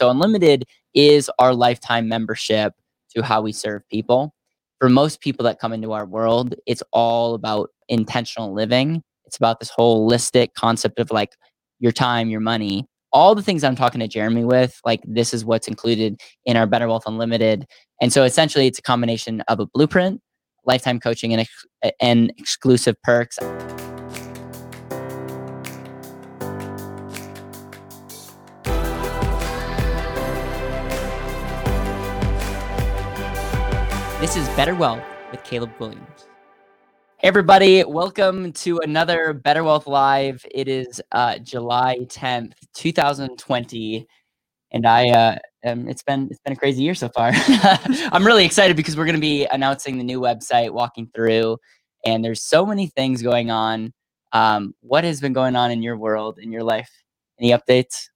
So Unlimited is our lifetime membership to how we serve people. For most people that come into our world, it's all about intentional living. It's about this holistic concept of like your time, your money, all the things I'm talking to Jeremy with, like this is what's included in our Better Wealth Unlimited. And so essentially it's a combination of a blueprint, lifetime coaching and, ex- and exclusive perks. This is Better Wealth with Caleb Guilliams. Hey everybody, welcome to another Better Wealth Live. It is uh, July 10th, 2020, and I uh, um, it's been it's been a crazy year so far. I'm really excited because we're going to be announcing the new website, walking through, and there's so many things going on. Um, what has been going on in your world, in your life? Any updates?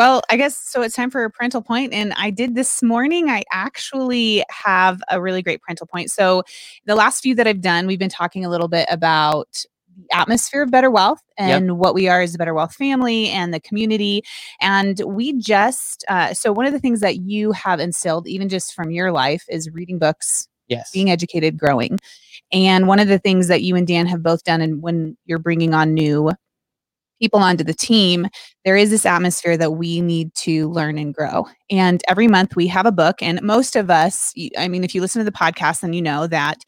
Well, I guess so. It's time for a parental point, and I did this morning. I actually have a really great parental point. So, the last few that I've done, we've been talking a little bit about the atmosphere of better wealth and yep. what we are as a better wealth family and the community and we just uh, so one of the things that you have instilled even just from your life is reading books yes being educated growing and one of the things that you and dan have both done and when you're bringing on new people onto the team, there is this atmosphere that we need to learn and grow. And every month we have a book, and most of us, I mean, if you listen to the podcast, then you know that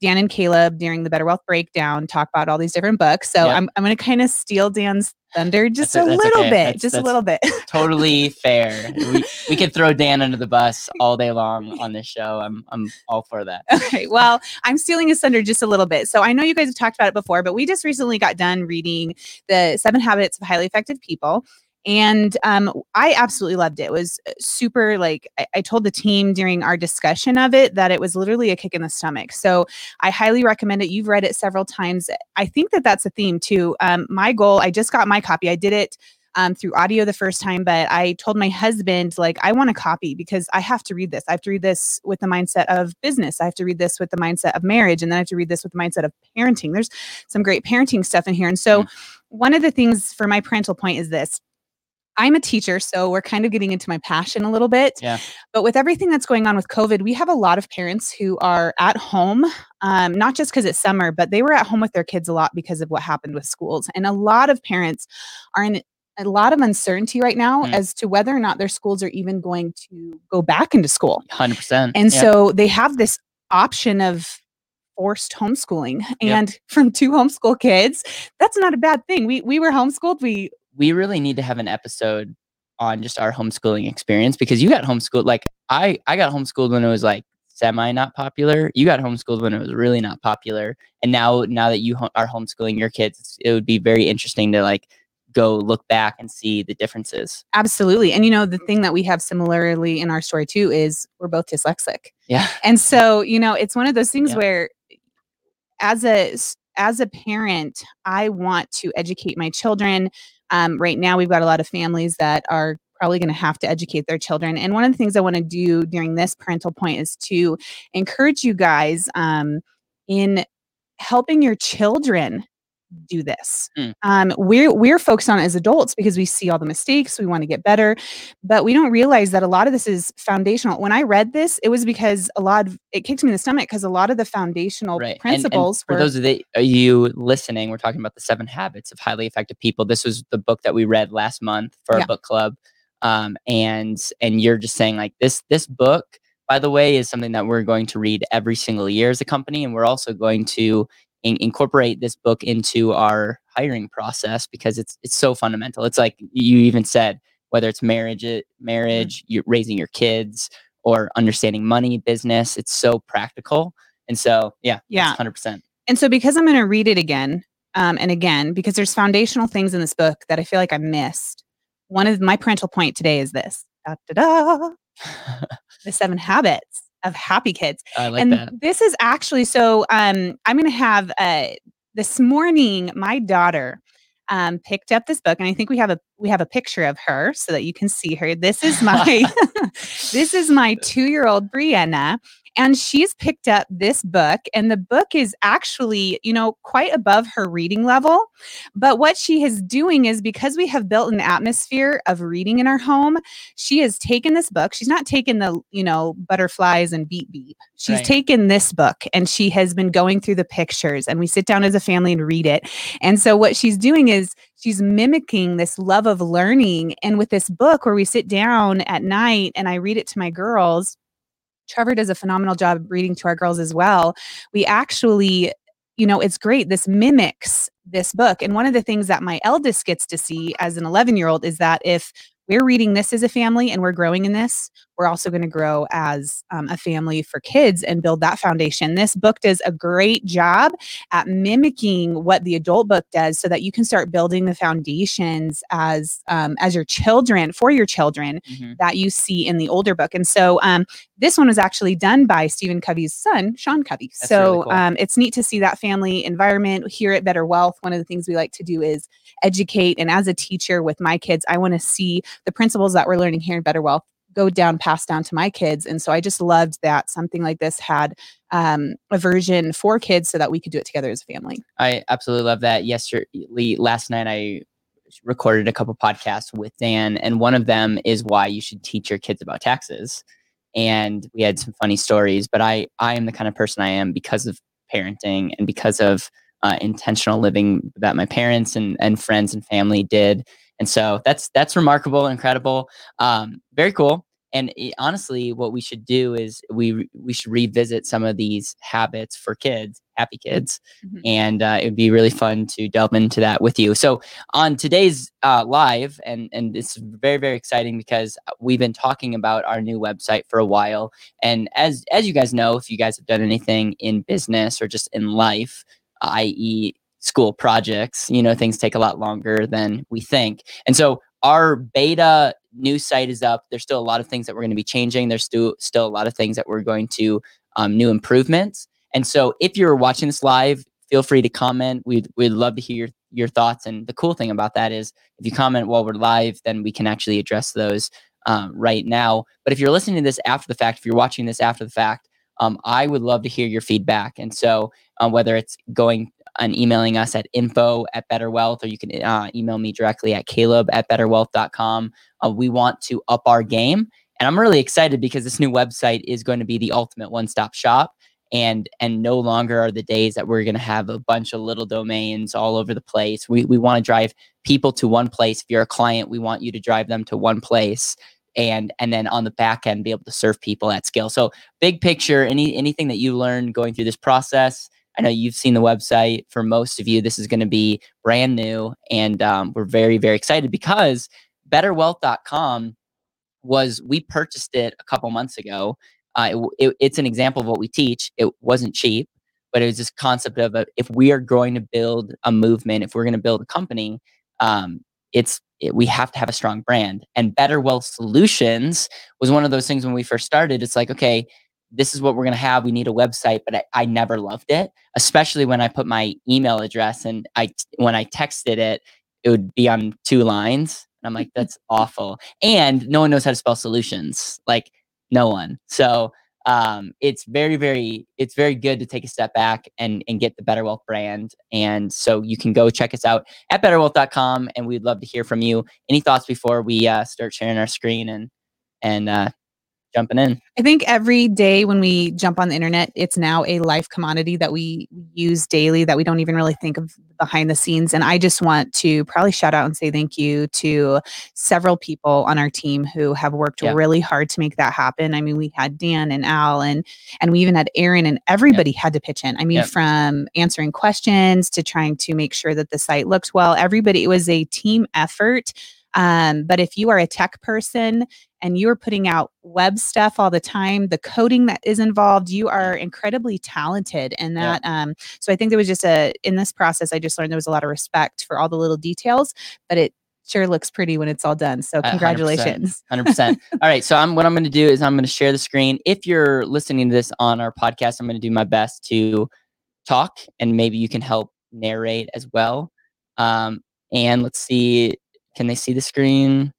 Dan and Caleb during the Better Wealth Breakdown talk about all these different books. So yep. I'm, I'm going to kind of steal Dan's thunder just that's a, little okay. bit, that's, just that's a little bit. totally fair. We, we could throw Dan under the bus all day long on this show. I'm, I'm all for that. Okay. Well, I'm stealing his thunder just a little bit. So I know you guys have talked about it before, but we just recently got done reading the seven habits of highly effective people and um, i absolutely loved it it was uh, super like I, I, told the team during our discussion of it that it was literally a kick in the stomach so i highly recommend it you've read it several times i think that that's a theme too um, my goal i just got my copy i did it um, through audio the first time, but I told my husband, like, I want a copy because I have to read this. I have to read this with the mindset of business. I have to read this with the mindset of marriage. And then I have to read this with the mindset of parenting. There's some great parenting stuff in here. And so, mm-hmm. one of the things for my parental point is this I'm a teacher, so we're kind of getting into my passion a little bit. Yeah. But with everything that's going on with COVID, we have a lot of parents who are at home, um, not just because it's summer, but they were at home with their kids a lot because of what happened with schools. And a lot of parents are in a lot of uncertainty right now mm. as to whether or not their schools are even going to go back into school. 100%. And yep. so they have this option of forced homeschooling and yep. from two homeschool kids that's not a bad thing we we were homeschooled we we really need to have an episode on just our homeschooling experience because you got homeschooled like I I got homeschooled when it was like semi not popular. You got homeschooled when it was really not popular, and now now that you ho- are homeschooling your kids, it would be very interesting to like go look back and see the differences. Absolutely. And you know, the thing that we have similarly in our story too is we're both dyslexic. Yeah. And so, you know, it's one of those things yeah. where as a as a parent, I want to educate my children um, right now, we've got a lot of families that are probably going to have to educate their children. And one of the things I want to do during this parental point is to encourage you guys um, in helping your children do this. Mm. Um, we're we're focused on it as adults because we see all the mistakes, we want to get better, but we don't realize that a lot of this is foundational. When I read this, it was because a lot of it kicked me in the stomach because a lot of the foundational right. principles. And, and for those of the, you listening, we're talking about the Seven Habits of Highly Effective People. This was the book that we read last month for yeah. our book club, um, and and you're just saying like this this book by the way, is something that we're going to read every single year as a company. And we're also going to in- incorporate this book into our hiring process because it's it's so fundamental. It's like you even said whether it's marriage, marriage, mm-hmm. you're raising your kids, or understanding money, business. It's so practical, and so yeah, yeah, hundred percent. And so because I'm going to read it again um, and again because there's foundational things in this book that I feel like I missed. One of my parental point today is this: da, da, da, the seven habits of happy kids. I like and that. This is actually so um I'm going to have uh this morning my daughter um, picked up this book and i think we have a we have a picture of her so that you can see her this is my this is my two-year-old brianna And she's picked up this book, and the book is actually, you know, quite above her reading level. But what she is doing is because we have built an atmosphere of reading in our home, she has taken this book. She's not taken the, you know, butterflies and beep beep. She's right. taken this book and she has been going through the pictures, and we sit down as a family and read it. And so what she's doing is she's mimicking this love of learning. And with this book, where we sit down at night and I read it to my girls, Trevor does a phenomenal job reading to our girls as well. We actually, you know, it's great. This mimics this book. And one of the things that my eldest gets to see as an 11 year old is that if we're reading this as a family and we're growing in this, we're also going to grow as um, a family for kids and build that foundation. This book does a great job at mimicking what the adult book does so that you can start building the foundations as um, as your children for your children mm-hmm. that you see in the older book. And so um, this one was actually done by Stephen Covey's son, Sean Covey. That's so really cool. Um, it's neat to see that family environment here at Better Wealth. One of the things we like to do is educate. And as a teacher with my kids, I want to see the principles that we're learning here in Better Wealth go down passed down to my kids and so i just loved that something like this had um, a version for kids so that we could do it together as a family i absolutely love that yesterday last night i recorded a couple podcasts with dan and one of them is why you should teach your kids about taxes and we had some funny stories but i i am the kind of person i am because of parenting and because of uh, intentional living that my parents and, and friends and family did and so that's that's remarkable, incredible, um, very cool. And it, honestly, what we should do is we we should revisit some of these habits for kids, happy kids, mm-hmm. and uh, it would be really fun to delve into that with you. So on today's uh, live, and and it's very very exciting because we've been talking about our new website for a while, and as as you guys know, if you guys have done anything in business or just in life, i.e school projects. You know, things take a lot longer than we think. And so our beta new site is up. There's still a lot of things that we're going to be changing. There's still still a lot of things that we're going to um, new improvements. And so if you're watching this live, feel free to comment. We'd we'd love to hear your, thoughts. And the cool thing about that is if you comment while we're live, then we can actually address those um, right now. But if you're listening to this after the fact, if you're watching this after the fact, um, I would love to hear your feedback. And so, uh, whether it's going and emailing us at info at Better Wealth, or you can uh, email me directly at caleb at betterwealth.com. Uh, we want to up our game. And I'm really excited because this new website is going to be the ultimate one stop shop. And and no longer are the days that we're going to have a bunch of little domains all over the place. We, we want to drive people to one place. If you're a client, we want you to drive them to one place and and then on the back end be able to serve people at scale so big picture any anything that you learned going through this process I know you've seen the website. For most of you, this is going to be brand new, and um, we're very, very excited because BetterWealth.com was we purchased it a couple months ago. Uh, it, it, it's an example of what we teach. It wasn't cheap, but it was this concept of if we are going to build a movement, if we're going to build a company, um, it's it, we have to have a strong brand. And Better Wealth Solutions was one of those things when we first started. It's like, okay, this is what we're going to have. We need a website, but I, I, never loved it, especially when I put my email address and I, when I texted it, it would be on two lines. And I'm like, that's awful. And no one knows how to spell solutions, like no one. So um, it's very, very, it's very good to take a step back and, and get the Better Wealth brand. And so you can go check us out at betterwealth.com and we'd love to hear from you. Any thoughts before we uh, start sharing our screen and, and uh, jumping in. I think every day when we jump on the internet, it's now a life commodity that we use daily that we don't even really think of behind the scenes. And I just want to probably shout out and say thank you to several people on our team who have worked yeah. really hard to make that happen. I mean, we had Dan and Al and and we even had Aaron and everybody yeah. had to pitch in. I mean, yeah. from answering questions to trying to make sure that the site looked well, everybody it was a team effort um, but if you are a tech person and you're putting out web stuff all the time, the coding that is involved, you are incredibly talented. And that, yeah. um, so I think there was just a, in this process, I just learned there was a lot of respect for all the little details, but it, sure looks pretty when it's all done. So congratulations. 100%. 100%. all right. So I'm what I'm going to do is I'm going to share the screen. If you're listening to this on our podcast, I'm going to do my best to talk and maybe you can help narrate as well. Um, and let's see can they see the screen?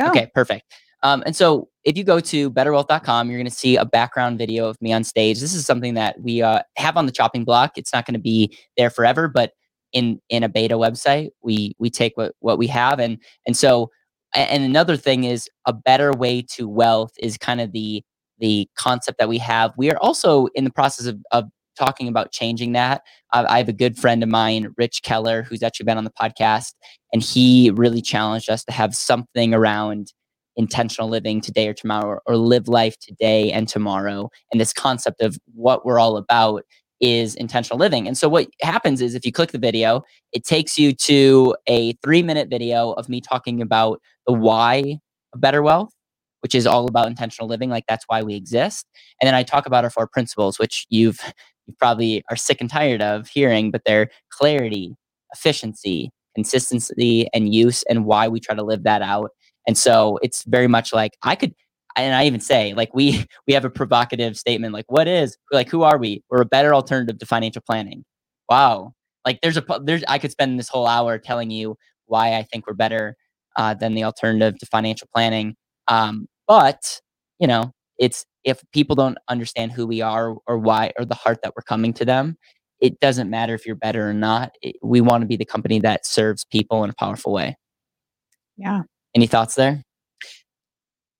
Okay, perfect. Um, and so if you go to betterwealth.com, you're going to see a background video of me on stage. This is something that we uh, have on the chopping block. It's not going to be there forever, but in in a beta website, we we take what what we have, and and so and another thing is a better way to wealth is kind of the the concept that we have. We are also in the process of, of talking about changing that. Uh, I have a good friend of mine, Rich Keller, who's actually been on the podcast, and he really challenged us to have something around intentional living today or tomorrow or live life today and tomorrow and this concept of what we're all about is intentional living and so what happens is if you click the video it takes you to a three minute video of me talking about the why of better wealth which is all about intentional living like that's why we exist and then i talk about our four principles which you've you probably are sick and tired of hearing but they're clarity efficiency consistency and use and why we try to live that out and so it's very much like I could and I even say like we we have a provocative statement like what is like who are we? We're a better alternative to financial planning. Wow. Like there's a there's I could spend this whole hour telling you why I think we're better uh, than the alternative to financial planning. Um, but you know, it's if people don't understand who we are or why or the heart that we're coming to them, it doesn't matter if you're better or not. It, we want to be the company that serves people in a powerful way. Yeah. Any thoughts there?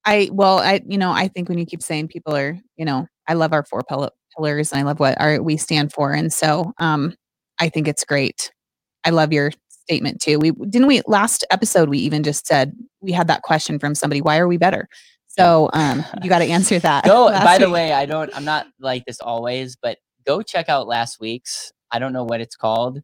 I well, I you know, I think when you keep saying people are, you know, I love our four pillars and I love what our we stand for, and so um, I think it's great. I love your statement too. We didn't we last episode we even just said we had that question from somebody, why are we better? So um, you got to answer that. go. By week. the way, I don't. I'm not like this always, but go check out last week's. I don't know what it's called,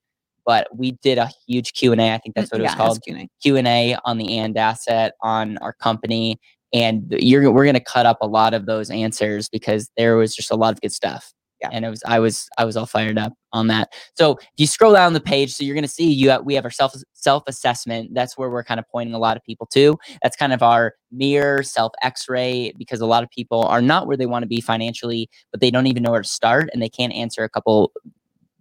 but we did a huge q&a i think that's what it was called q&a. q&a on the and asset on our company and you're we're going to cut up a lot of those answers because there was just a lot of good stuff yeah. and it was i was i was all fired up on that. So if you scroll down the page so you're to see you have, we have our self self assessment that's where we're kind of pointing a lot of people to. That's kind of our mirror self x-ray because a lot of people are not where they want to be financially but they don't even know where to start and they can't answer a couple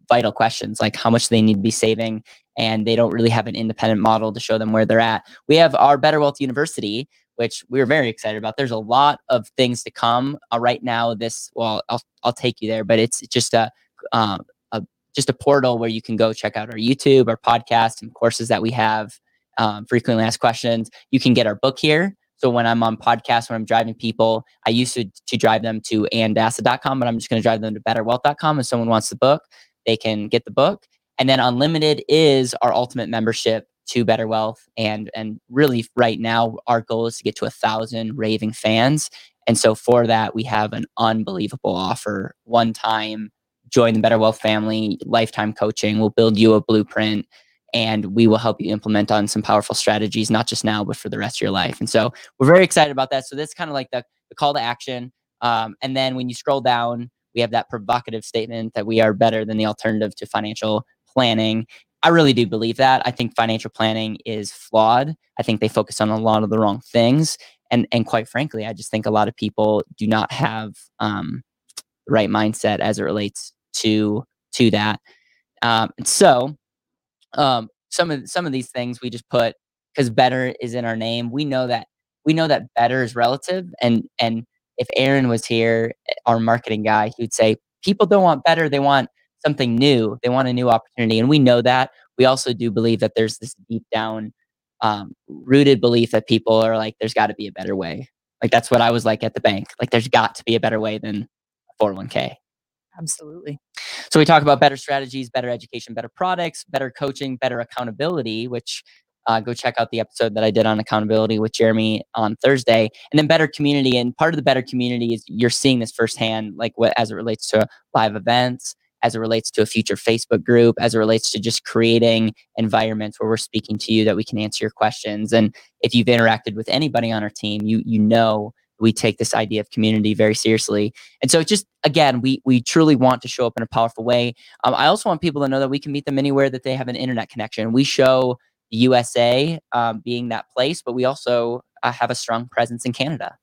vital questions like how much they need to be saving and they don't really have an independent model to show them where they're at. We have our better wealth university which we're very excited about. There's a lot of things to come uh, right now this well I'll, I'll take you there but it's just a, um, a just a portal where you can go check out our youtube our podcast and courses that we have um, frequently asked questions. You can get our book here. So when I'm on podcasts, when I'm driving people, I used to, to drive them to andasa.com, but I'm just going to drive them to betterwealth.com if someone wants the book they can get the book. And then unlimited is our ultimate membership to Better Wealth. And and really right now our goal is to get to a thousand raving fans. And so for that, we have an unbelievable offer. One time, join the Better Wealth family, lifetime coaching. We'll build you a blueprint and we will help you implement on some powerful strategies, not just now, but for the rest of your life. And so we're very excited about that. So that's kind of like the, the call to action. Um, and then when you scroll down, we have that provocative statement that we are better than the alternative to financial planning. I really do believe that. I think financial planning is flawed. I think they focus on a lot of the wrong things. And and quite frankly, I just think a lot of people do not have um, the right mindset as it relates to to that. Um, so um, some of some of these things we just put because better is in our name. We know that we know that better is relative, and and if Aaron was here, our marketing guy, he would say, people don't want better. They want something new. They want a new opportunity. And we know that. We also do believe that there's this deep down um, rooted belief that people are like, there's got to be a better way. Like that's what I was like at the bank. Like there's got to be a better way than 401k. Absolutely. So we talk about better strategies, better education, better products, better coaching, better accountability, which uh, go check out the episode that I did on accountability with Jeremy on Thursday. And then better community. And part of the better community is you're seeing this firsthand, like what as it relates to live events, as it relates to a future Facebook group, as it relates to just creating environments where we're speaking to you that we can answer your questions. And if you've interacted with anybody on our team, you you know we take this idea of community very seriously. And so just again, we we truly want to show up in a powerful way. Um, I also want people to know that we can meet them anywhere that they have an internet connection. We show the USA um, being that place, but we also uh, have a strong presence in Canada.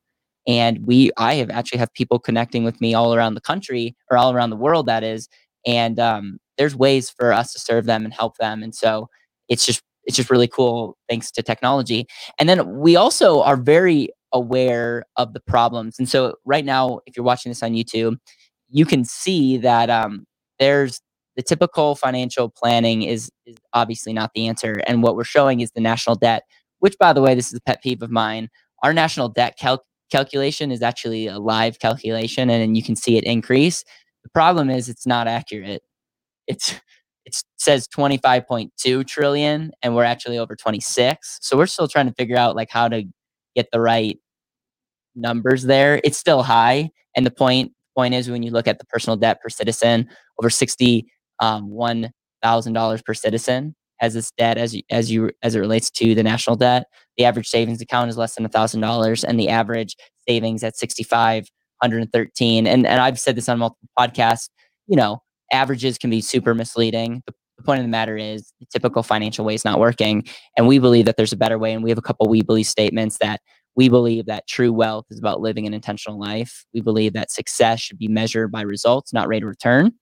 And we, I have actually have people connecting with me all around the country or all around the world. That is, and um, there's ways for us to serve them and help them. And so it's just it's just really cool thanks to technology. And then we also are very aware of the problems. And so right now, if you're watching this on YouTube, you can see that um, there's the typical financial planning is, is obviously not the answer. And what we're showing is the national debt, which by the way, this is a pet peeve of mine. Our national debt cal- calculation is actually a live calculation and you can see it increase. Problem is it's not accurate. It's it says 25.2 trillion and we're actually over 26. So we're still trying to figure out like how to get the right numbers there. It's still high. And the point point is when you look at the personal debt per citizen, over sixty um, per citizen has this debt as you, as you as it relates to the national debt. The average savings account is less than a thousand dollars, and the average savings at sixty five hundred and thirteen. And and I've said this on multiple podcasts. You know, averages can be super misleading. The, the point of the matter is the typical financial way is not working, and we believe that there's a better way. And we have a couple we believe statements that we believe that true wealth is about living an intentional life. We believe that success should be measured by results, not rate of return.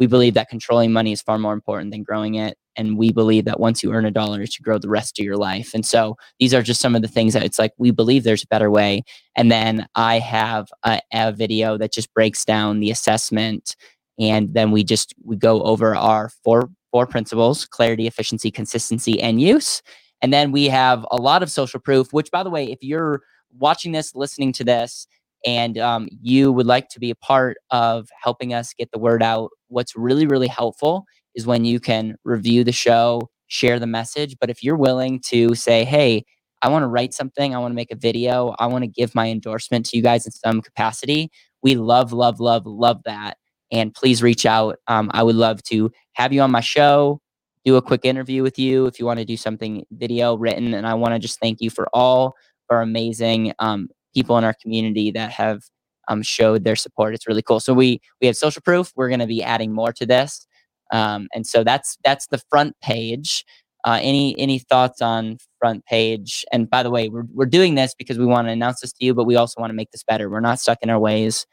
We believe that controlling money is far more important than growing it. And we believe that once you earn a dollar, it should grow the rest of your life. And so these are just some of the things that it's like we believe there's a better way. And then I have a, a video that just breaks down the assessment. And then we just we go over our four four principles clarity, efficiency, consistency, and use. And then we have a lot of social proof, which, by the way, if you're watching this, listening to this, and um, you would like to be a part of helping us get the word out, what's really, really helpful is when you can review the show, share the message. But if you're willing to say, hey, I want to write something, I want to make a video, I want to give my endorsement to you guys in some capacity, we love, love, love, love that. And please reach out. Um, I would love to have you on my show, do a quick interview with you if you want to do something video written. And I want to just thank you for all our amazing um, people in our community that have um, showed their support. It's really cool. So we we have social proof. We're going to be adding more to this, um, and so that's that's the front page. Uh, any any thoughts on front page? And by the way, we're we're doing this because we want to announce this to you, but we also want to make this better. We're not stuck in our ways.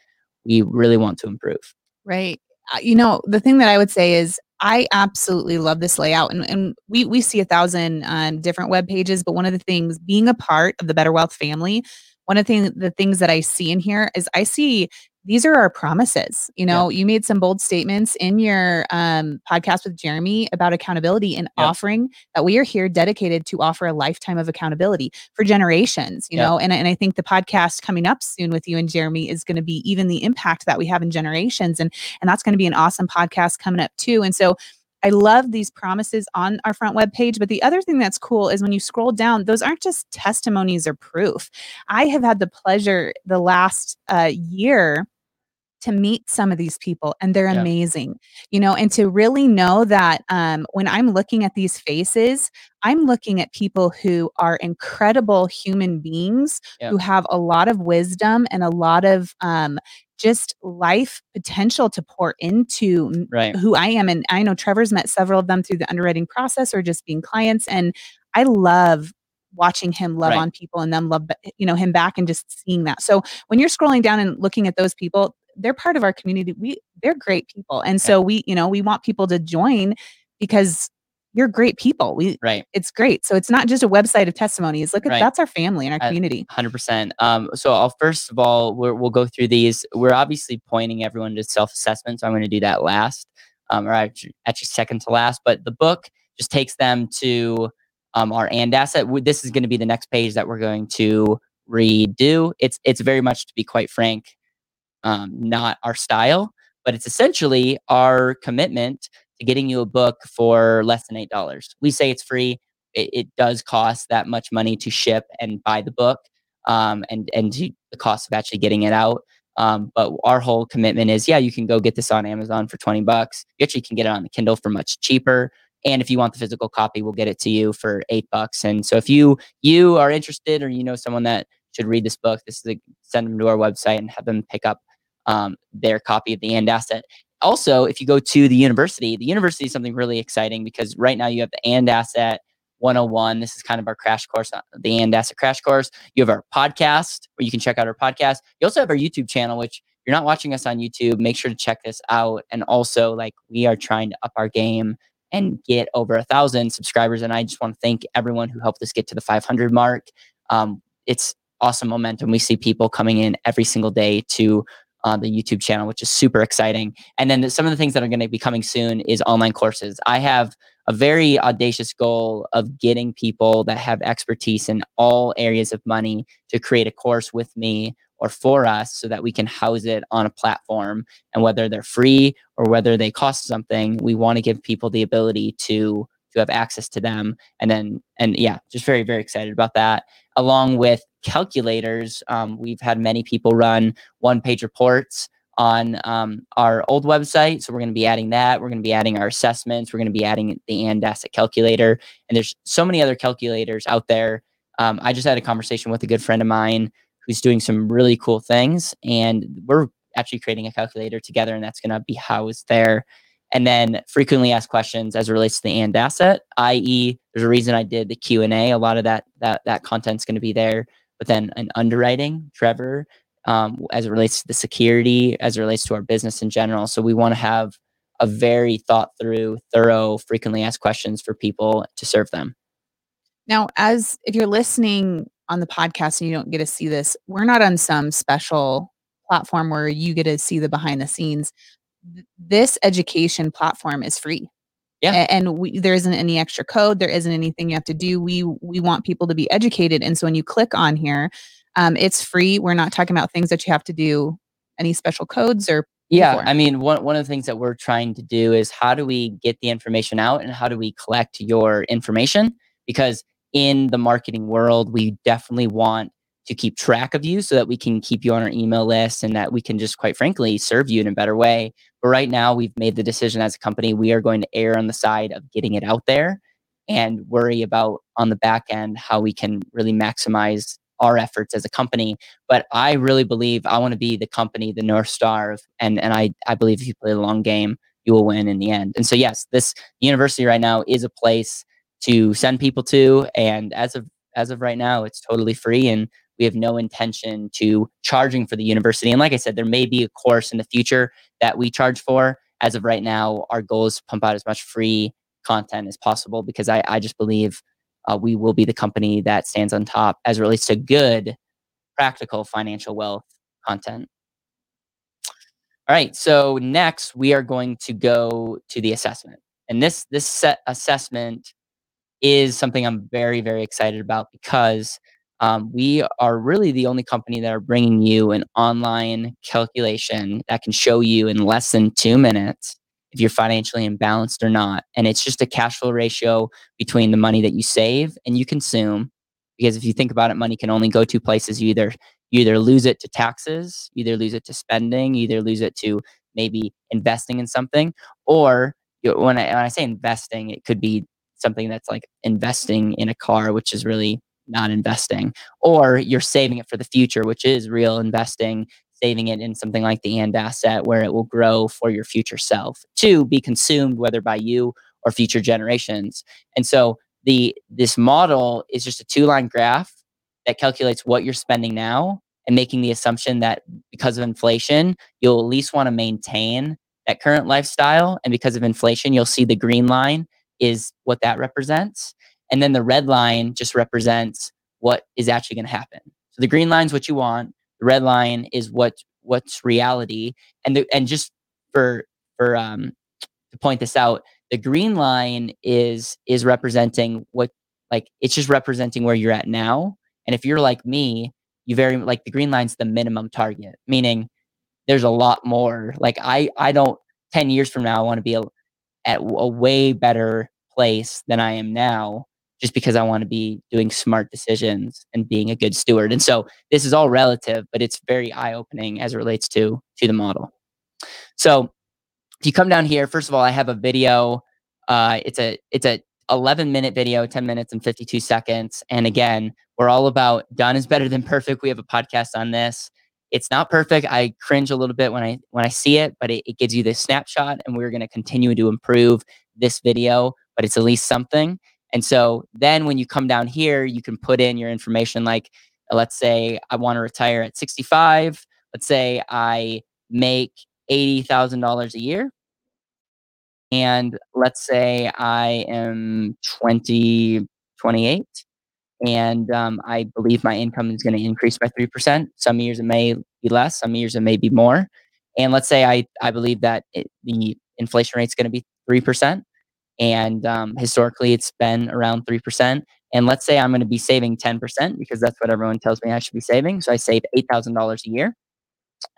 We really want to improve. Right. Uh, you know, the thing that I would say is I absolutely love this layout, and, and we we see a thousand um, different web pages. But one of the things, being a part of the Better Wealth family, one of the, thing, the things that I see in here is I see these are our promises. You know, yeah. you made some bold statements in your um, podcast with Jeremy about accountability and yeah. offering that we are here dedicated to offer a lifetime of accountability for generations, you yeah. know, and, and I think the podcast coming up soon with you and Jeremy is going to be even the impact that we have in generations. And, and that's going to be an awesome podcast coming up too. And so I love these promises on our front web page. But the other thing that's cool is when you scroll down, those aren't just testimonies or proof. I have had the pleasure the last uh, year to meet some of these people and they're yeah. amazing you know and to really know that um, when i'm looking at these faces i'm looking at people who are incredible human beings yeah. who have a lot of wisdom and a lot of um, just life potential to pour into right. who i am and i know trevor's met several of them through the underwriting process or just being clients and i love watching him love right. on people and them love you know him back and just seeing that so when you're scrolling down and looking at those people they're part of our community. We they're great people. And so we, you know, we want people to join because you're great people. We right. It's great. So it's not just a website of testimonies. Look at right. that's our family and our community. Hundred percent. Um. So I'll first of all we will go through these. We're obviously pointing everyone to self assessment. So I'm going to do that last, um, or actually, actually second to last. But the book just takes them to um our and asset. This is going to be the next page that we're going to redo. It's it's very much to be quite frank um, not our style, but it's essentially our commitment to getting you a book for less than $8. We say it's free. It, it does cost that much money to ship and buy the book um, and, and the cost of actually getting it out. Um, but our whole commitment is, yeah, you can go get this on Amazon for 20 bucks. You actually can get it on the Kindle for much cheaper. And if you want the physical copy, we'll get it to you for eight bucks. And so if you you are interested or you know someone that should read this book, this is a, send them to our website and have them pick up um, their copy of the and asset. Also, if you go to the university, the university is something really exciting because right now you have the and asset 101. This is kind of our crash course, uh, the and asset crash course. You have our podcast where you can check out our podcast. You also have our YouTube channel, which if you're not watching us on YouTube, make sure to check this out. And also, like, we are trying to up our game and get over a thousand subscribers. And I just want to thank everyone who helped us get to the 500 mark. Um, it's awesome momentum. We see people coming in every single day to the YouTube channel, which is super exciting. And then some of the things that are going to be coming soon is online courses. I have a very audacious goal of getting people that have expertise in all areas of money to create a course with me or for us so that we can house it on a platform. And whether they're free or whether they cost something, we want to give people the ability to have access to them. And then and yeah, just very very excited about that. Along with calculators, um, we've had many people run one page reports on um, our old website. So we're going to be adding that. We're going to be adding our assessments. We're going to be adding the and asset calculator. And there's so many other calculators out there. Um, I just had a conversation with a good friend of mine who's doing some really cool things. And we're actually creating a calculator together, and that's going to be housed there. And then frequently asked questions as it relates to the and asset, i.e., there's a reason I did the Q and A. A lot of that that that content's going to be there. But then an underwriting, Trevor, um, as it relates to the security, as it relates to our business in general. So we want to have a very thought through, thorough, frequently asked questions for people to serve them. Now, as if you're listening on the podcast and you don't get to see this, we're not on some special platform where you get to see the behind the scenes. This education platform is free. Yeah. And we, there isn't any extra code. There isn't anything you have to do. We we want people to be educated. And so when you click on here, um, it's free. We're not talking about things that you have to do any special codes or yeah, I mean, one one of the things that we're trying to do is how do we get the information out and how do we collect your information? Because in the marketing world, we definitely want to keep track of you so that we can keep you on our email list and that we can just quite frankly serve you in a better way. But right now, we've made the decision as a company, we are going to err on the side of getting it out there and worry about on the back end how we can really maximize our efforts as a company. But I really believe I want to be the company, the North Star of, and, and I, I believe if you play the long game, you will win in the end. And so, yes, this university right now is a place to send people to. And as of as of right now, it's totally free, and we have no intention to charging for the university. And like I said, there may be a course in the future that we charge for. As of right now, our goal is to pump out as much free content as possible because I, I just believe uh, we will be the company that stands on top as it relates to good, practical financial wealth content. All right, so next we are going to go to the assessment. And this this assessment is something I'm very, very excited about because um, we are really the only company that are bringing you an online calculation that can show you in less than two minutes if you're financially imbalanced or not. And it's just a cash flow ratio between the money that you save and you consume. Because if you think about it, money can only go two places. You either you either lose it to taxes, either lose it to spending, either lose it to maybe investing in something, or when I when I say investing, it could be something that's like investing in a car, which is really not investing, or you're saving it for the future, which is real investing, saving it in something like the and asset where it will grow for your future self to be consumed, whether by you or future generations. And so the this model is just a two line graph that calculates what you're spending now and making the assumption that because of inflation, you'll at least want to maintain that current lifestyle. And because of inflation, you'll see the green line is what that represents. And then the red line just represents what is actually going to happen. So the green line is what you want. The red line is what what's reality. And the, and just for for um to point this out, the green line is is representing what like it's just representing where you're at now. And if you're like me, you very like the green line's the minimum target, meaning there's a lot more. Like I I don't 10 years from now I want to be a, at a way better place than I am now just because I want to be doing smart decisions and being a good steward. And so this is all relative, but it's very eye opening as it relates to to the model. So if you come down here, first of all, I have a video. Uh, it's a it's a 11 minute video, 10 minutes and 52 seconds. And again, we're all about done is better than perfect. We have a podcast on this it's not perfect. I cringe a little bit when I when I see it, but it, it gives you this snapshot, and we're going to continue to improve this video. But it's at least something. And so then when you come down here, you can put in your information like, let's say I want to retire at 65. Let's say I make $80,000 a year. And let's say I am 20, 28 and um, I believe my income is going to increase by 3%. Some years it may be less, some years it may be more. And let's say I, I believe that it, the inflation rate is going to be 3%. And um, historically, it's been around 3%. And let's say I'm going to be saving 10% because that's what everyone tells me I should be saving. So I save $8,000 a year.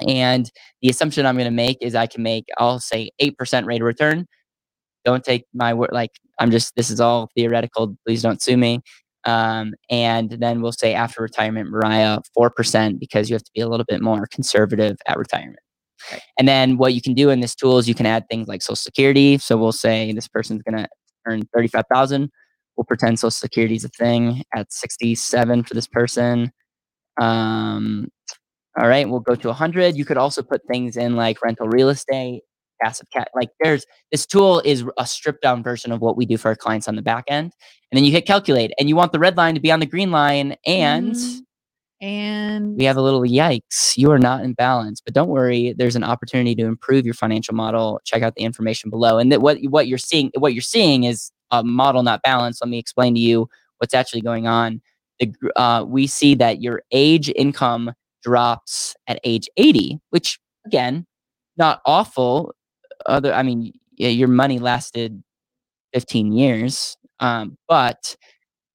And the assumption I'm going to make is I can make, I'll say 8% rate of return. Don't take my word, like, I'm just, this is all theoretical. Please don't sue me. Um, and then we'll say after retirement, Mariah, 4% because you have to be a little bit more conservative at retirement. And then what you can do in this tool is you can add things like social security. So we'll say this person's going to earn 35,000. We'll pretend social security is a thing at 67 for this person. Um, all right, we'll go to 100. You could also put things in like rental real estate, passive cat. Like there's this tool is a stripped down version of what we do for our clients on the back end. And then you hit calculate and you want the red line to be on the green line and mm, and we have a little yikes, you are not in balance. But don't worry, there's an opportunity to improve your financial model. Check out the information below. And that what what you're seeing what you're seeing is a model not balanced. Let me explain to you what's actually going on. The, uh, we see that your age income drops at age 80, which again, not awful. Other, I mean, your money lasted 15 years, um, but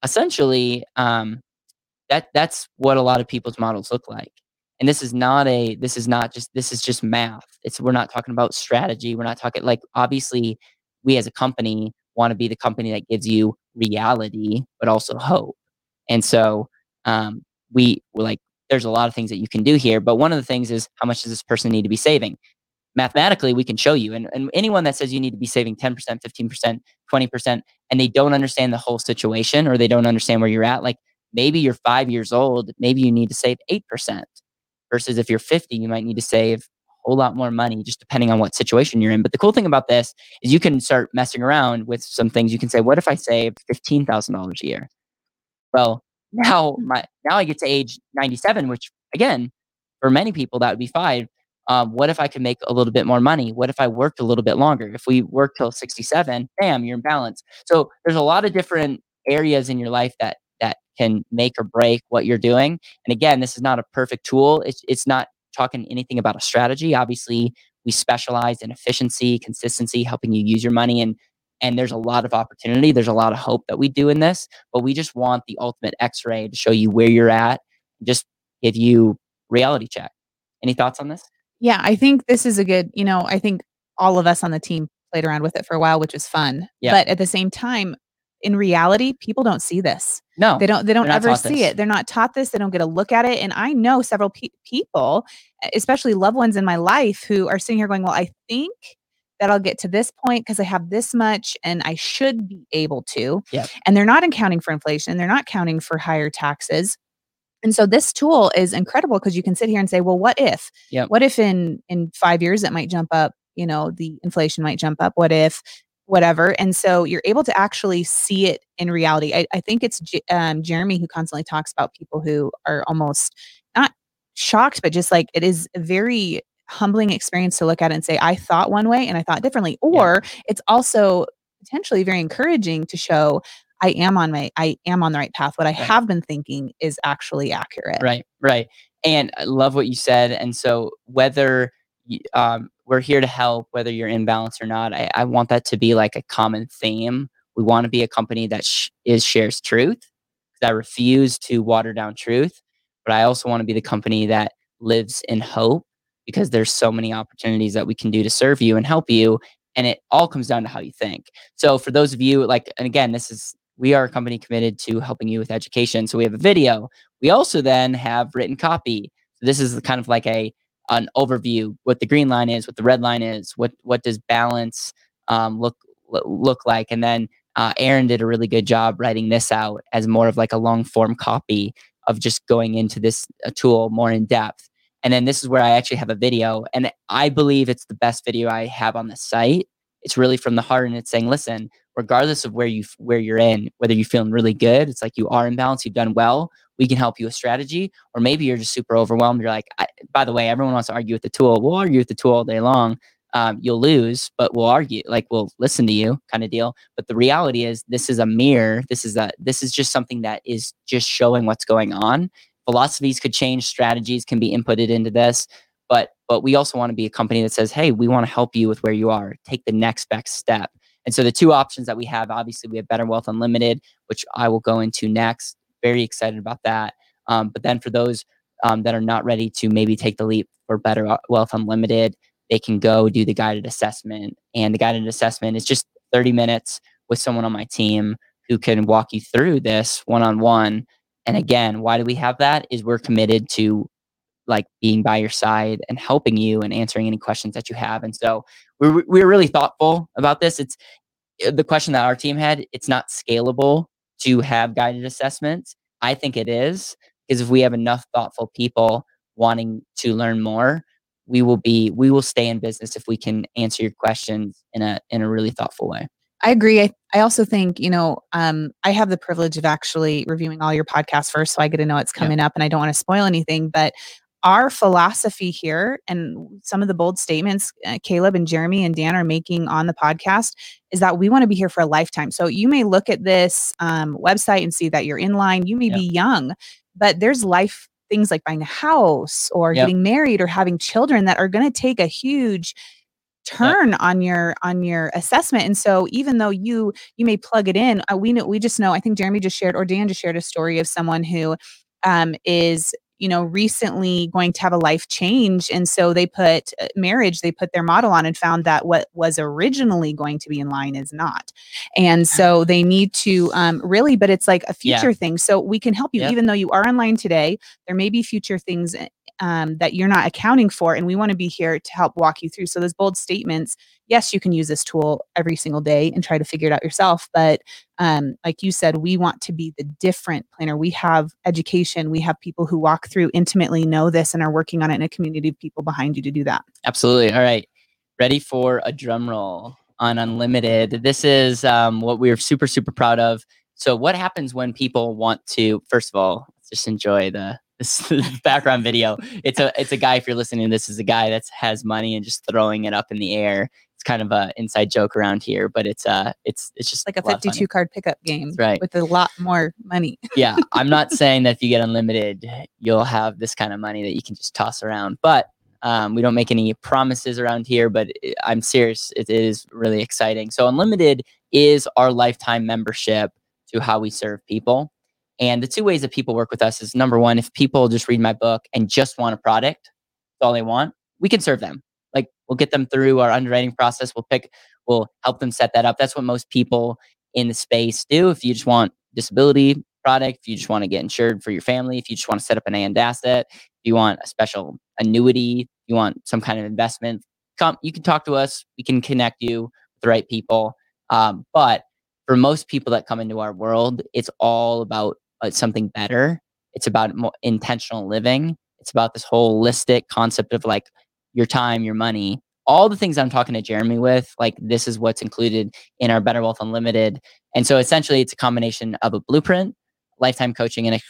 essentially, um, that that's what a lot of people's models look like. And this is not a this is not just this is just math. It's we're not talking about strategy. We're not talking like obviously we as a company want to be the company that gives you reality but also hope. And so um, we like there's a lot of things that you can do here, but one of the things is how much does this person need to be saving? Mathematically, we can show you. And, and anyone that says you need to be saving 10%, 15%, 20%, and they don't understand the whole situation or they don't understand where you're at, like maybe you're five years old, maybe you need to save 8%. Versus if you're 50, you might need to save a whole lot more money, just depending on what situation you're in. But the cool thing about this is you can start messing around with some things. You can say, what if I save $15,000 a year? Well, now my now I get to age 97, which again, for many people that would be fine. Um, what if I could make a little bit more money? What if I worked a little bit longer? If we work till 67, bam, you're in balance. So there's a lot of different areas in your life that that can make or break what you're doing. And again, this is not a perfect tool. It's it's not talking anything about a strategy. Obviously, we specialize in efficiency, consistency, helping you use your money and and there's a lot of opportunity there's a lot of hope that we do in this but we just want the ultimate x-ray to show you where you're at just give you reality check any thoughts on this yeah i think this is a good you know i think all of us on the team played around with it for a while which was fun yeah. but at the same time in reality people don't see this no they don't they don't ever see this. it they're not taught this they don't get a look at it and i know several pe- people especially loved ones in my life who are sitting here going well i think that I'll get to this point because I have this much and I should be able to. Yep. And they're not accounting for inflation, they're not counting for higher taxes. And so this tool is incredible because you can sit here and say, well, what if? Yep. What if in in 5 years it might jump up, you know, the inflation might jump up? What if whatever? And so you're able to actually see it in reality. I, I think it's um, Jeremy who constantly talks about people who are almost not shocked, but just like it is a very humbling experience to look at and say, I thought one way and I thought differently. Or yeah. it's also potentially very encouraging to show I am on my I am on the right path. What I right. have been thinking is actually accurate. Right, right. And I love what you said. And so whether um, we're here to help, whether you're in balance or not, I, I want that to be like a common theme. We want to be a company that sh- is shares truth. Because I refuse to water down truth, but I also want to be the company that lives in hope because there's so many opportunities that we can do to serve you and help you and it all comes down to how you think so for those of you like and again this is we are a company committed to helping you with education so we have a video we also then have written copy this is kind of like a an overview what the green line is what the red line is what what does balance um, look look like and then uh, aaron did a really good job writing this out as more of like a long form copy of just going into this uh, tool more in depth and then this is where I actually have a video. And I believe it's the best video I have on the site. It's really from the heart and it's saying, listen, regardless of where you where you're in, whether you're feeling really good, it's like you are in balance, you've done well, we can help you with strategy. Or maybe you're just super overwhelmed. You're like, by the way, everyone wants to argue with the tool. We'll argue with the tool all day long. um, you'll lose, but we'll argue, like we'll listen to you, kind of deal. But the reality is, this is a mirror. This is a this is just something that is just showing what's going on. Philosophies could change, strategies can be inputted into this, but but we also want to be a company that says, hey, we want to help you with where you are. Take the next best step. And so the two options that we have, obviously, we have Better Wealth Unlimited, which I will go into next. Very excited about that. Um, but then for those um, that are not ready to maybe take the leap for Better Wealth Unlimited, they can go do the guided assessment. And the guided assessment is just 30 minutes with someone on my team who can walk you through this one on one. And again, why do we have that? Is we're committed to like being by your side and helping you and answering any questions that you have. And so we're we're really thoughtful about this. It's eh, the question that our team had. It's not scalable to have guided assessments. I think it is because if we have enough thoughtful people wanting to learn more, we will be we will stay in business if we can answer your questions in a in a really thoughtful way. I agree. I, I also think, you know, um, I have the privilege of actually reviewing all your podcasts first, so I get to know what's coming yeah. up and I don't want to spoil anything. But our philosophy here and some of the bold statements uh, Caleb and Jeremy and Dan are making on the podcast is that we want to be here for a lifetime. So you may look at this um, website and see that you're in line. You may yeah. be young, but there's life things like buying a house or yep. getting married or having children that are going to take a huge turn yep. on your on your assessment and so even though you you may plug it in uh, we know we just know i think jeremy just shared or dan just shared a story of someone who um, is you know recently going to have a life change and so they put uh, marriage they put their model on and found that what was originally going to be in line is not and so they need to um, really but it's like a future yeah. thing so we can help you yep. even though you are online today there may be future things eh, um, that you're not accounting for. And we want to be here to help walk you through. So, those bold statements, yes, you can use this tool every single day and try to figure it out yourself. But um, like you said, we want to be the different planner. We have education, we have people who walk through, intimately know this, and are working on it in a community of people behind you to do that. Absolutely. All right. Ready for a drum roll on Unlimited. This is um, what we're super, super proud of. So, what happens when people want to, first of all, just enjoy the this background video. It's a it's a guy. If you're listening, this is a guy that has money and just throwing it up in the air. Kind of a inside joke around here, but it's uh it's it's just like a 52 card pickup game, That's right? With a lot more money. yeah, I'm not saying that if you get unlimited, you'll have this kind of money that you can just toss around, but um, we don't make any promises around here, but I'm serious. It is really exciting. So unlimited is our lifetime membership to how we serve people. And the two ways that people work with us is number one, if people just read my book and just want a product, that's all they want, we can serve them. Like we'll get them through our underwriting process. We'll pick, we'll help them set that up. That's what most people in the space do. If you just want disability product, if you just want to get insured for your family, if you just want to set up an and asset, if you want a special annuity, you want some kind of investment, come, you can talk to us. We can connect you with the right people. Um, but for most people that come into our world, it's all about uh, something better. It's about more intentional living. It's about this holistic concept of like your time, your money, all the things I'm talking to Jeremy with. Like this is what's included in our Better Wealth Unlimited. And so essentially, it's a combination of a blueprint, lifetime coaching, and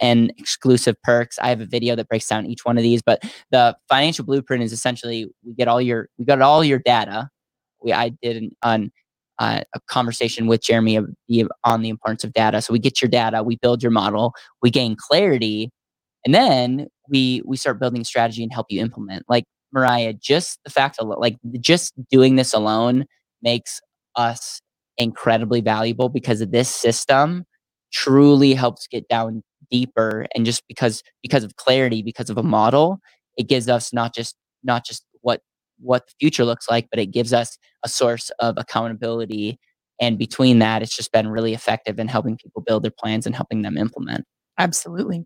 and exclusive perks. I have a video that breaks down each one of these. But the financial blueprint is essentially we get all your we got all your data. We I did an, an uh, a conversation with Jeremy on the importance of data. So we get your data, we build your model, we gain clarity, and then we we start building strategy and help you implement. Like Mariah, just the fact of like just doing this alone makes us incredibly valuable because of this system truly helps get down deeper and just because because of clarity because of a model it gives us not just not just what what the future looks like, but it gives us a source of accountability. And between that, it's just been really effective in helping people build their plans and helping them implement. Absolutely.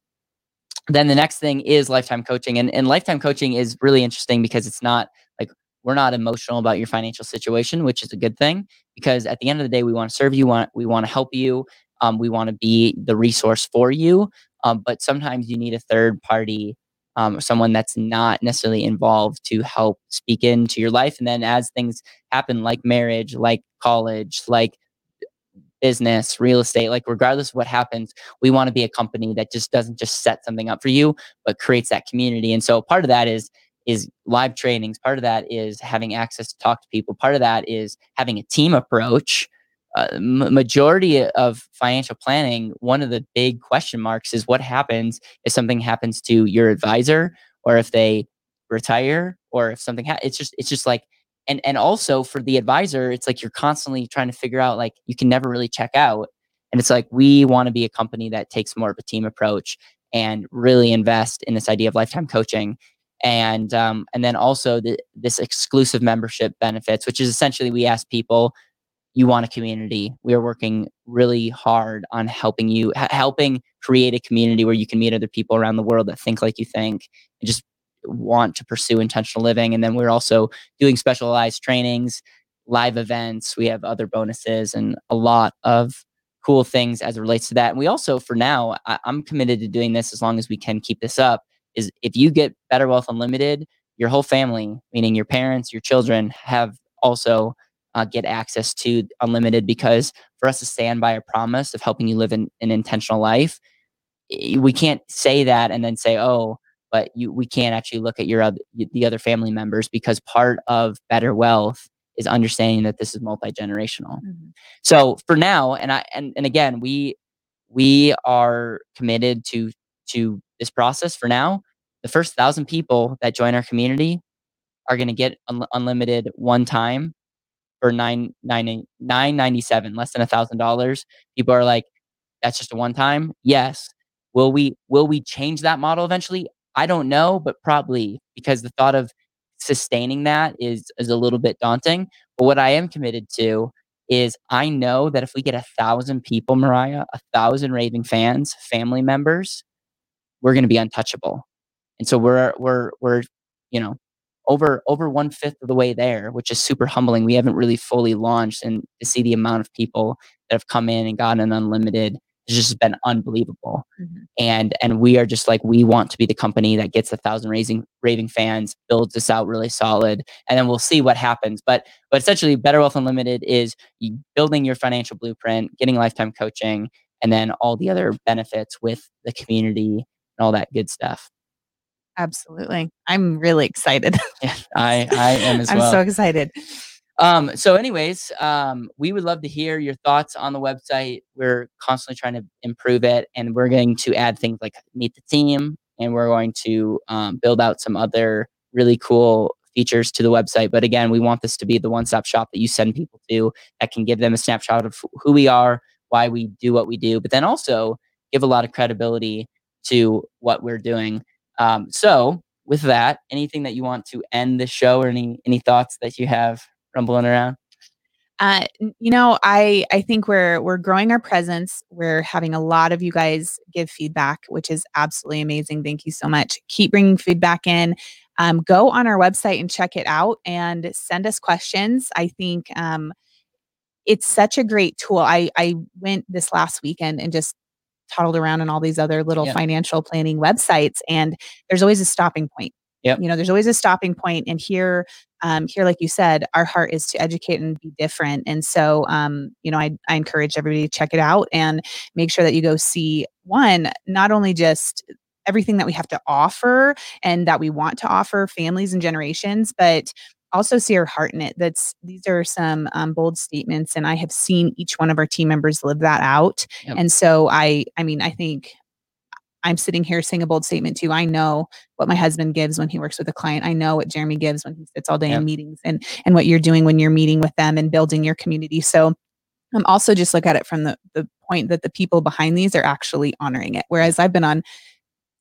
Then the next thing is lifetime coaching. And, and lifetime coaching is really interesting because it's not like we're not emotional about your financial situation, which is a good thing because at the end of the day, we want to serve you, want, we want to help you, um, we want to be the resource for you. Um, but sometimes you need a third party um, someone that's not necessarily involved to help speak into your life. And then as things happen, like marriage, like college, like business, real estate, like regardless of what happens, we want to be a company that just doesn't just set something up for you, but creates that community. And so part of that is is live trainings. Part of that is having access to talk to people. Part of that is having a team approach. Uh, m- majority of financial planning, one of the big question marks is what happens if something happens to your advisor or if they retire or if something ha- it's just it's just like and and also for the advisor it's like you're constantly trying to figure out like you can never really check out and it's like we want to be a company that takes more of a team approach and really invest in this idea of lifetime coaching and um, and then also the, this exclusive membership benefits which is essentially we ask people you want a community? We are working really hard on helping you h- helping create a community where you can meet other people around the world that think like you think and just want to pursue intentional living. And then we're also doing specialized trainings, live events. We have other bonuses and a lot of cool things as it relates to that. And we also, for now, I, am committed to doing this as long as we can keep this up. Is if you get Better Wealth Unlimited, your whole family, meaning your parents, your children, have also uh, get access to unlimited because for us to stand by a promise of helping you live an, an intentional life, we can't say that and then say, oh, but you we can't actually look at your other, the other family members because part of better wealth is understanding that this is multi-generational. Mm-hmm. So for now and I and, and again we we are committed to to this process for now. The first 1000 people that join our community are going to get un- unlimited one time for nine nine nine ninety seven, less than a thousand dollars. People are like, that's just a one time. Yes. Will we will we change that model eventually? I don't know, but probably because the thought of sustaining that is is a little bit daunting. But what I am committed to is I know that if we get a thousand people, Mariah, a thousand raving fans, family members, we're going to be untouchable. And so we're we're we're you know over over one fifth of the way there, which is super humbling. We haven't really fully launched, and to see the amount of people that have come in and gotten an unlimited has just been unbelievable. Mm-hmm. And and we are just like we want to be the company that gets a thousand raising raving fans, builds this out really solid, and then we'll see what happens. But but essentially, Better Wealth Unlimited is building your financial blueprint, getting lifetime coaching, and then all the other benefits with the community and all that good stuff. Absolutely, I'm really excited. yeah, I I am as I'm well. I'm so excited. Um, so, anyways, um, we would love to hear your thoughts on the website. We're constantly trying to improve it, and we're going to add things like meet the team, and we're going to um, build out some other really cool features to the website. But again, we want this to be the one stop shop that you send people to that can give them a snapshot of who we are, why we do what we do, but then also give a lot of credibility to what we're doing. Um, so, with that, anything that you want to end the show or any any thoughts that you have rumbling around? Uh, you know, I I think we're we're growing our presence. We're having a lot of you guys give feedback, which is absolutely amazing. Thank you so much. Keep bringing feedback in. Um, go on our website and check it out, and send us questions. I think um, it's such a great tool. I I went this last weekend and just toddled around on all these other little yeah. financial planning websites, and there's always a stopping point. Yep. You know, there's always a stopping point, and here um, here, like you said, our heart is to educate and be different. And so, um, you know, I, I encourage everybody to check it out and make sure that you go see one, not only just everything that we have to offer and that we want to offer families and generations, but also see our heart in it. That's these are some um, bold statements, and I have seen each one of our team members live that out. Yep. And so, I, I mean, I think I'm sitting here saying a bold statement too. I know what my husband gives when he works with a client. I know what Jeremy gives when he sits all day in meetings and and what you're doing when you're meeting with them and building your community. So I'm um, also just look at it from the the point that the people behind these are actually honoring it. Whereas I've been on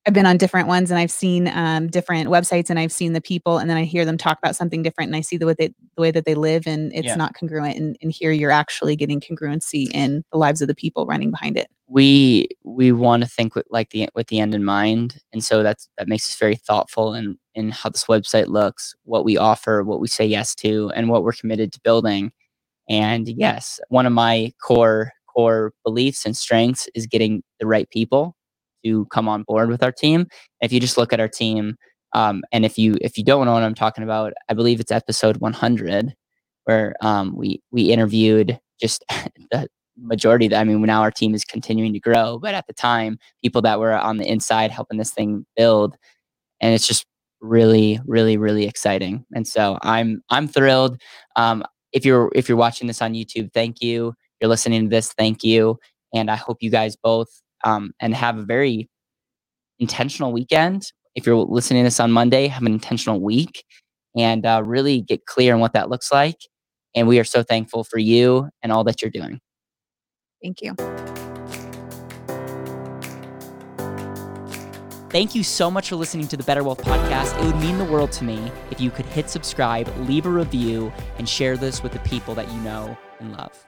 I've been on different ones and I've seen um, different websites and I've seen the people and then I hear them talk about something different and I see the way they the way that they live and it's yeah. not congruent and, and here you're actually getting congruency in the lives of the people running behind it. We we want to think with like the with the end in mind and so that's that makes us very thoughtful in in how this website looks, what we offer, what we say yes to, and what we're committed to building. And yes, one of my core core beliefs and strengths is getting the right people to come on board with our team. If you just look at our team, um, and if you if you don't know what I'm talking about, I believe it's episode 100 where um, we we interviewed just the majority that I mean now our team is continuing to grow, but at the time people that were on the inside helping this thing build, and it's just really, really, really exciting. And so I'm I'm thrilled. Um, if you're if you're watching this on YouTube, thank you. You're listening to this, thank you. And I hope you guys both um, and have a very intentional weekend. If you're listening to this on Monday, have an intentional week and uh, really get clear on what that looks like. And we are so thankful for you and all that you're doing. Thank you. Thank you so much for listening to the Better Wealth Podcast. It would mean the world to me if you could hit subscribe, leave a review, and share this with the people that you know and love.